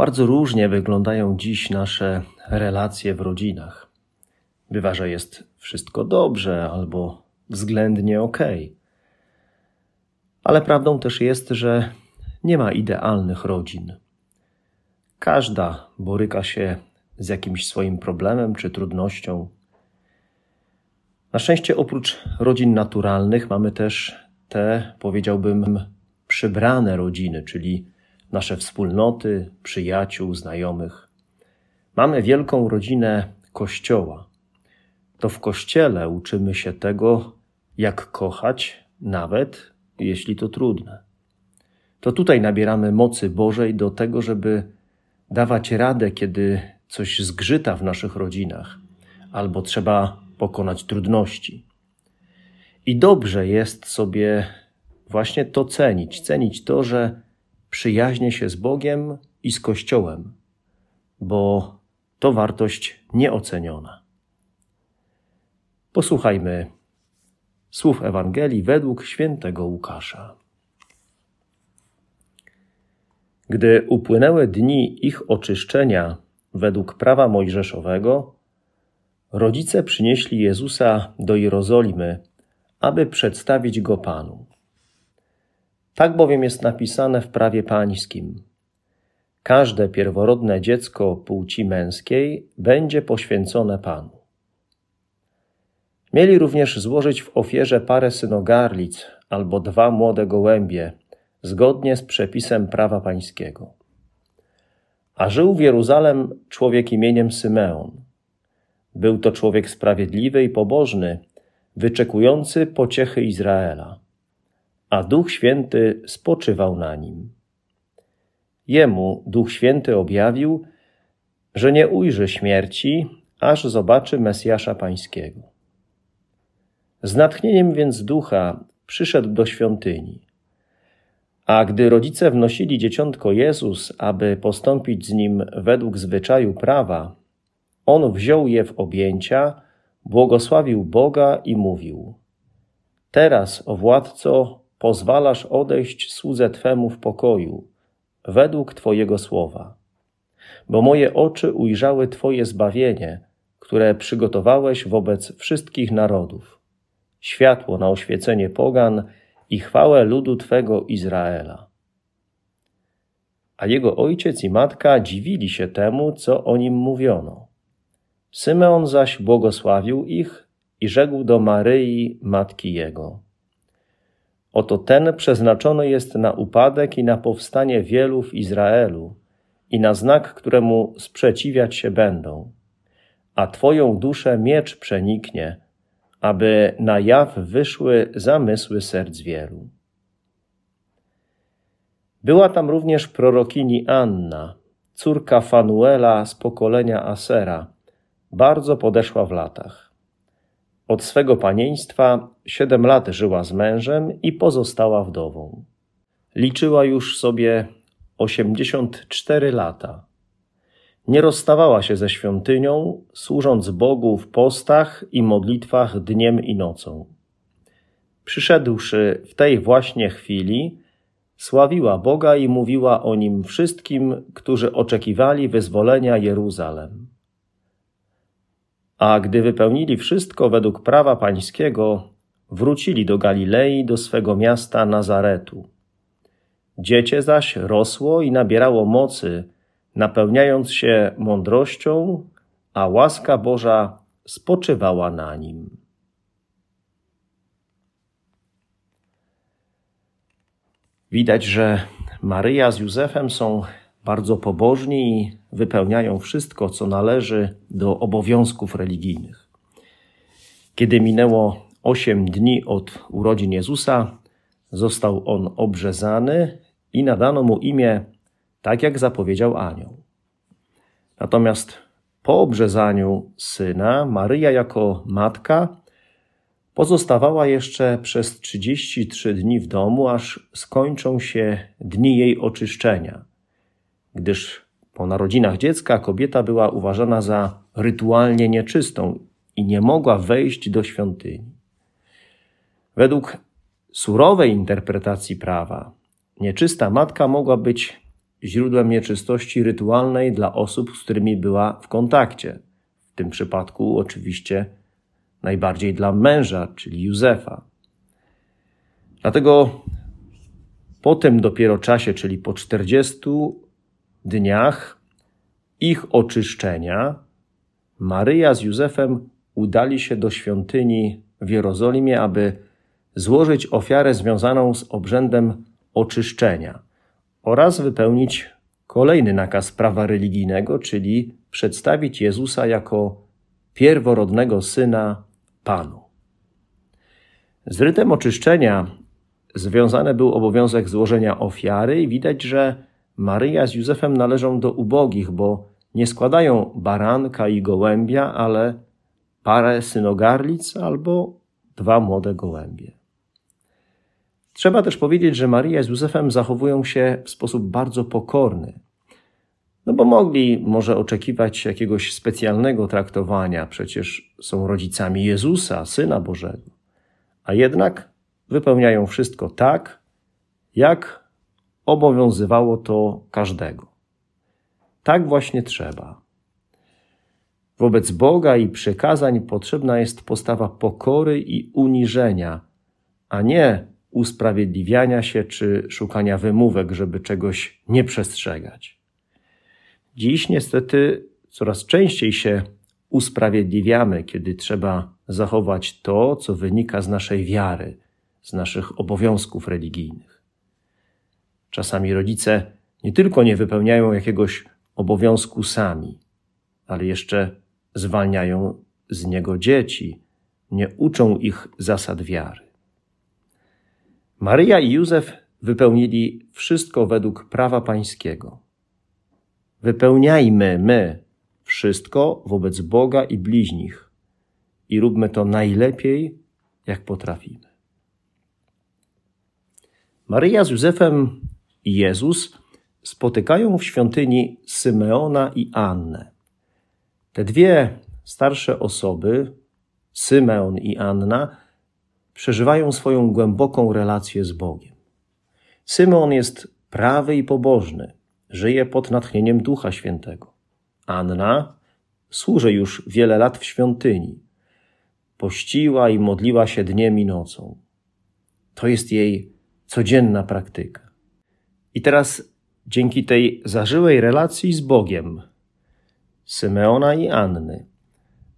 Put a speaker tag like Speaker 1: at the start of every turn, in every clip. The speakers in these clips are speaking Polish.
Speaker 1: Bardzo różnie wyglądają dziś nasze relacje w rodzinach. Bywa, że jest wszystko dobrze albo względnie ok. Ale prawdą też jest, że nie ma idealnych rodzin. Każda boryka się z jakimś swoim problemem czy trudnością. Na szczęście, oprócz rodzin naturalnych, mamy też te, powiedziałbym, przybrane rodziny, czyli nasze wspólnoty, przyjaciół, znajomych. Mamy wielką rodzinę Kościoła. To w Kościele uczymy się tego, jak kochać, nawet jeśli to trudne. To tutaj nabieramy mocy Bożej do tego, żeby dawać radę, kiedy coś zgrzyta w naszych rodzinach, albo trzeba pokonać trudności. I dobrze jest sobie właśnie to cenić, cenić to, że przyjaźnie się z Bogiem i z Kościołem, bo to wartość nieoceniona. Posłuchajmy słów Ewangelii według świętego Łukasza. Gdy upłynęły dni ich oczyszczenia według prawa mojżeszowego, rodzice przynieśli Jezusa do Jerozolimy, aby przedstawić go Panu. Tak bowiem jest napisane w prawie pańskim. Każde pierworodne dziecko płci męskiej będzie poświęcone Panu. Mieli również złożyć w ofierze parę synogarlic albo dwa młode gołębie, zgodnie z przepisem prawa pańskiego. A żył w Jeruzalem człowiek imieniem Symeon. Był to człowiek sprawiedliwy i pobożny, wyczekujący pociechy Izraela a Duch Święty spoczywał na nim. Jemu Duch Święty objawił, że nie ujrzy śmierci, aż zobaczy Mesjasza Pańskiego. Z natchnieniem więc ducha przyszedł do świątyni. A gdy rodzice wnosili dzieciątko Jezus, aby postąpić z nim według zwyczaju prawa, on wziął je w objęcia, błogosławił Boga i mówił: Teraz, o władco, pozwalasz odejść słudze Twemu w pokoju, według Twojego słowa. Bo moje oczy ujrzały Twoje zbawienie, które przygotowałeś wobec wszystkich narodów, światło na oświecenie pogan i chwałę ludu Twego Izraela. A jego ojciec i matka dziwili się temu, co o nim mówiono. Symeon zaś błogosławił ich i rzekł do Maryi, matki jego – Oto ten przeznaczony jest na upadek i na powstanie wielu w Izraelu i na znak, któremu sprzeciwiać się będą. A Twoją duszę miecz przeniknie, aby na jaw wyszły zamysły serc wielu. Była tam również prorokini Anna, córka Fanuela z pokolenia Asera, bardzo podeszła w latach. Od swego panieństwa siedem lat żyła z mężem i pozostała wdową. Liczyła już sobie osiemdziesiąt cztery lata. Nie rozstawała się ze świątynią, służąc Bogu w postach i modlitwach dniem i nocą. Przyszedłszy w tej właśnie chwili, sławiła Boga i mówiła o nim wszystkim, którzy oczekiwali wyzwolenia Jeruzalem. A gdy wypełnili wszystko według prawa pańskiego, wrócili do Galilei, do swego miasta Nazaretu. Dziecię zaś rosło i nabierało mocy, napełniając się mądrością, a łaska Boża spoczywała na nim. Widać, że Maryja z Józefem są bardzo pobożni i wypełniają wszystko, co należy do obowiązków religijnych. Kiedy minęło osiem dni od urodzin Jezusa, został on obrzezany i nadano mu imię tak, jak zapowiedział anioł. Natomiast po obrzezaniu syna, Maryja jako matka pozostawała jeszcze przez 33 dni w domu, aż skończą się dni jej oczyszczenia, gdyż po narodzinach dziecka kobieta była uważana za rytualnie nieczystą i nie mogła wejść do świątyni. Według surowej interpretacji prawa, nieczysta matka mogła być źródłem nieczystości rytualnej dla osób, z którymi była w kontakcie. W tym przypadku oczywiście najbardziej dla męża, czyli Józefa. Dlatego po tym dopiero czasie, czyli po 40 dniach ich oczyszczenia, Maryja z Józefem udali się do świątyni w Jerozolimie, aby złożyć ofiarę związaną z obrzędem oczyszczenia oraz wypełnić kolejny nakaz prawa religijnego, czyli przedstawić Jezusa jako pierworodnego syna Panu. Z rytem oczyszczenia związany był obowiązek złożenia ofiary i widać, że Maryja z Józefem należą do ubogich, bo nie składają baranka i gołębia, ale parę synogarlic albo dwa młode gołębie. Trzeba też powiedzieć, że Maryja z Józefem zachowują się w sposób bardzo pokorny. No bo mogli może oczekiwać jakiegoś specjalnego traktowania, przecież są rodzicami Jezusa, Syna Bożego. A jednak wypełniają wszystko tak, jak obowiązywało to każdego. Tak właśnie trzeba. Wobec Boga i przykazań potrzebna jest postawa pokory i uniżenia, a nie usprawiedliwiania się czy szukania wymówek, żeby czegoś nie przestrzegać. Dziś niestety coraz częściej się usprawiedliwiamy, kiedy trzeba zachować to, co wynika z naszej wiary, z naszych obowiązków religijnych. Czasami rodzice nie tylko nie wypełniają jakiegoś obowiązku sami, ale jeszcze zwalniają z niego dzieci, nie uczą ich zasad wiary. Maryja i Józef wypełnili wszystko według prawa pańskiego. Wypełniajmy my wszystko wobec Boga i bliźnich i róbmy to najlepiej, jak potrafimy. Maryja z Józefem Jezus spotykają w świątyni Symeona i Annę. Te dwie starsze osoby, Symeon i Anna, przeżywają swoją głęboką relację z Bogiem. Symeon jest prawy i pobożny, żyje pod natchnieniem Ducha Świętego. Anna służy już wiele lat w świątyni. Pościła i modliła się dniem i nocą. To jest jej codzienna praktyka. I teraz dzięki tej zażyłej relacji z Bogiem, Symeona i Anny,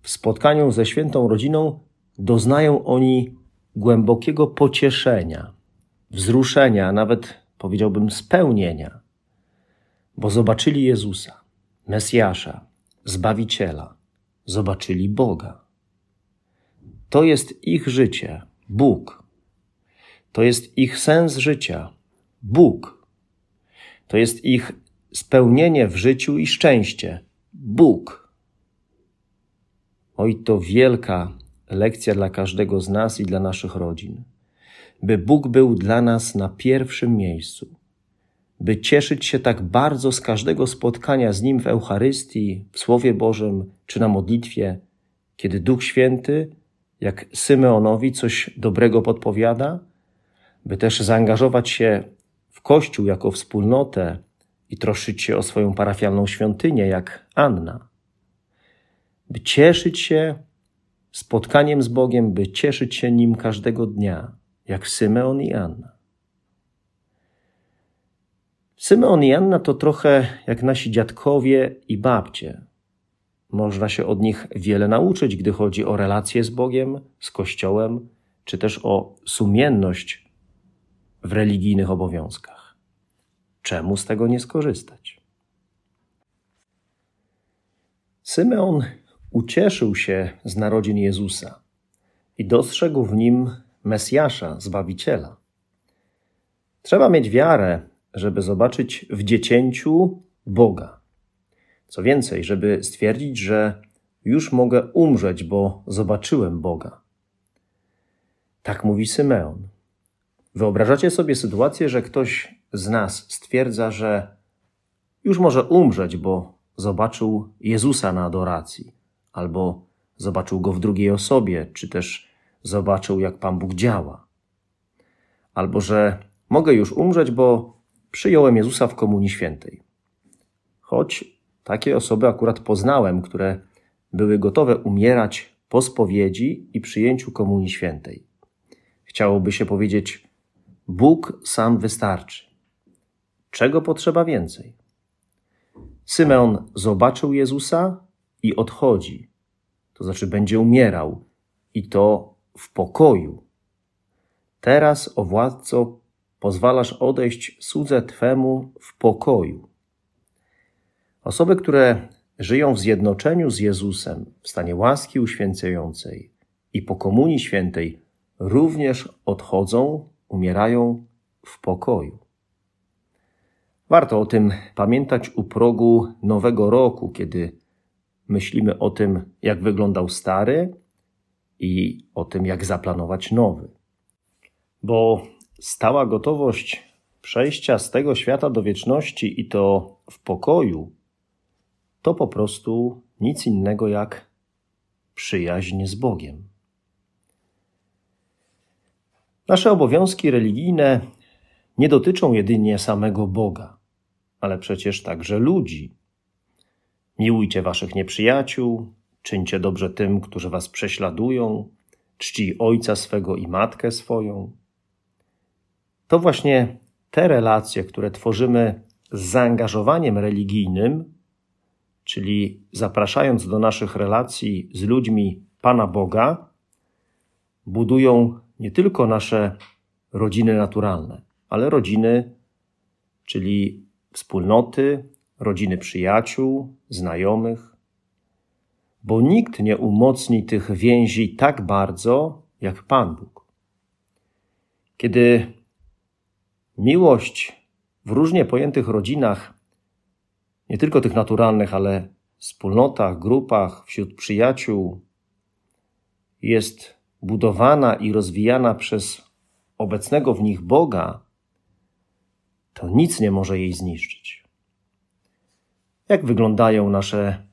Speaker 1: w spotkaniu ze świętą rodziną doznają oni głębokiego pocieszenia, wzruszenia, nawet powiedziałbym spełnienia, bo zobaczyli Jezusa, Mesjasza, Zbawiciela, zobaczyli Boga. To jest ich życie, Bóg. To jest ich sens życia, Bóg. To jest ich spełnienie w życiu i szczęście, Bóg. Oj, to wielka lekcja dla każdego z nas i dla naszych rodzin. By Bóg był dla nas na pierwszym miejscu, by cieszyć się tak bardzo z każdego spotkania z Nim w Eucharystii, w Słowie Bożym czy na modlitwie, kiedy Duch Święty, jak Symeonowi, coś dobrego podpowiada, by też zaangażować się Kościół jako wspólnotę i troszczyć się o swoją parafialną świątynię, jak Anna, by cieszyć się spotkaniem z Bogiem, by cieszyć się nim każdego dnia, jak Symeon i Anna. Symeon i Anna to trochę jak nasi dziadkowie i babcie. Można się od nich wiele nauczyć, gdy chodzi o relacje z Bogiem, z Kościołem, czy też o sumienność w religijnych obowiązkach. Czemu z tego nie skorzystać? Symeon ucieszył się z narodzin Jezusa i dostrzegł w nim Mesjasza, Zbawiciela. Trzeba mieć wiarę, żeby zobaczyć w dziecięciu Boga. Co więcej, żeby stwierdzić, że już mogę umrzeć, bo zobaczyłem Boga. Tak mówi Symeon. Wyobrażacie sobie sytuację, że ktoś z nas stwierdza, że już może umrzeć, bo zobaczył Jezusa na adoracji, albo zobaczył go w drugiej osobie, czy też zobaczył, jak Pan Bóg działa, albo że mogę już umrzeć, bo przyjąłem Jezusa w Komunii Świętej. Choć takie osoby akurat poznałem, które były gotowe umierać po spowiedzi i przyjęciu Komunii Świętej. Chciałoby się powiedzieć: Bóg sam wystarczy. Czego potrzeba więcej? Symeon zobaczył Jezusa i odchodzi, to znaczy będzie umierał, i to w pokoju. Teraz, o władco, pozwalasz odejść słudze Twemu w pokoju. Osoby, które żyją w zjednoczeniu z Jezusem, w stanie łaski uświęcającej i po komunii świętej, również odchodzą, umierają w pokoju. Warto o tym pamiętać u progu nowego roku, kiedy myślimy o tym, jak wyglądał stary i o tym, jak zaplanować nowy. Bo stała gotowość przejścia z tego świata do wieczności i to w pokoju, to po prostu nic innego jak przyjaźń z Bogiem. Nasze obowiązki religijne nie dotyczą jedynie samego Boga, ale przecież także ludzi. Miłujcie waszych nieprzyjaciół, czyńcie dobrze tym, którzy was prześladują, czci ojca swego i matkę swoją. To właśnie te relacje, które tworzymy z zaangażowaniem religijnym, czyli zapraszając do naszych relacji z ludźmi Pana Boga, budują nie tylko nasze rodziny naturalne, ale rodziny, czyli wspólnoty, rodziny przyjaciół, znajomych, bo nikt nie umocni tych więzi tak bardzo jak Pan Bóg. Kiedy miłość w różnie pojętych rodzinach, nie tylko tych naturalnych, ale wspólnotach, grupach, wśród przyjaciół, jest budowana i rozwijana przez obecnego w nich Boga, to nic nie może jej zniszczyć. Jak wyglądają nasze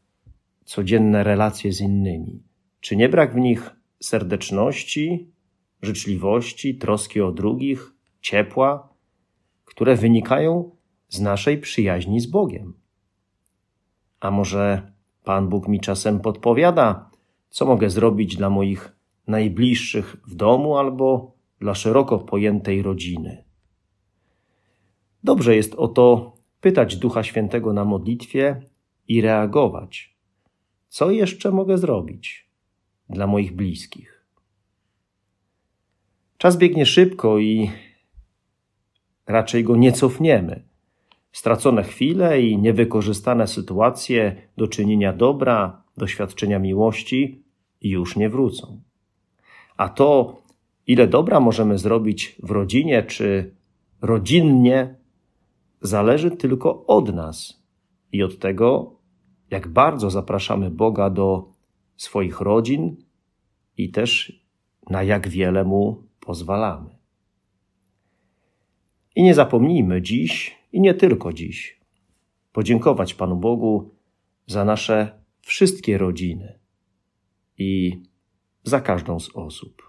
Speaker 1: codzienne relacje z innymi? Czy nie brak w nich serdeczności, życzliwości, troski o drugich, ciepła, które wynikają z naszej przyjaźni z Bogiem? A może Pan Bóg mi czasem podpowiada, co mogę zrobić dla moich najbliższych w domu albo dla szeroko pojętej rodziny? Dobrze jest o to pytać Ducha Świętego na modlitwie i reagować. Co jeszcze mogę zrobić dla moich bliskich? Czas biegnie szybko i raczej go nie cofniemy. Stracone chwile i niewykorzystane sytuacje do czynienia dobra, doświadczenia miłości już nie wrócą. A to, ile dobra możemy zrobić w rodzinie czy rodzinnie, zależy tylko od nas i od tego, jak bardzo zapraszamy Boga do swoich rodzin i też na jak wiele Mu pozwalamy. I nie zapomnijmy dziś, i nie tylko dziś, podziękować Panu Bogu za nasze wszystkie rodziny i za każdą z osób.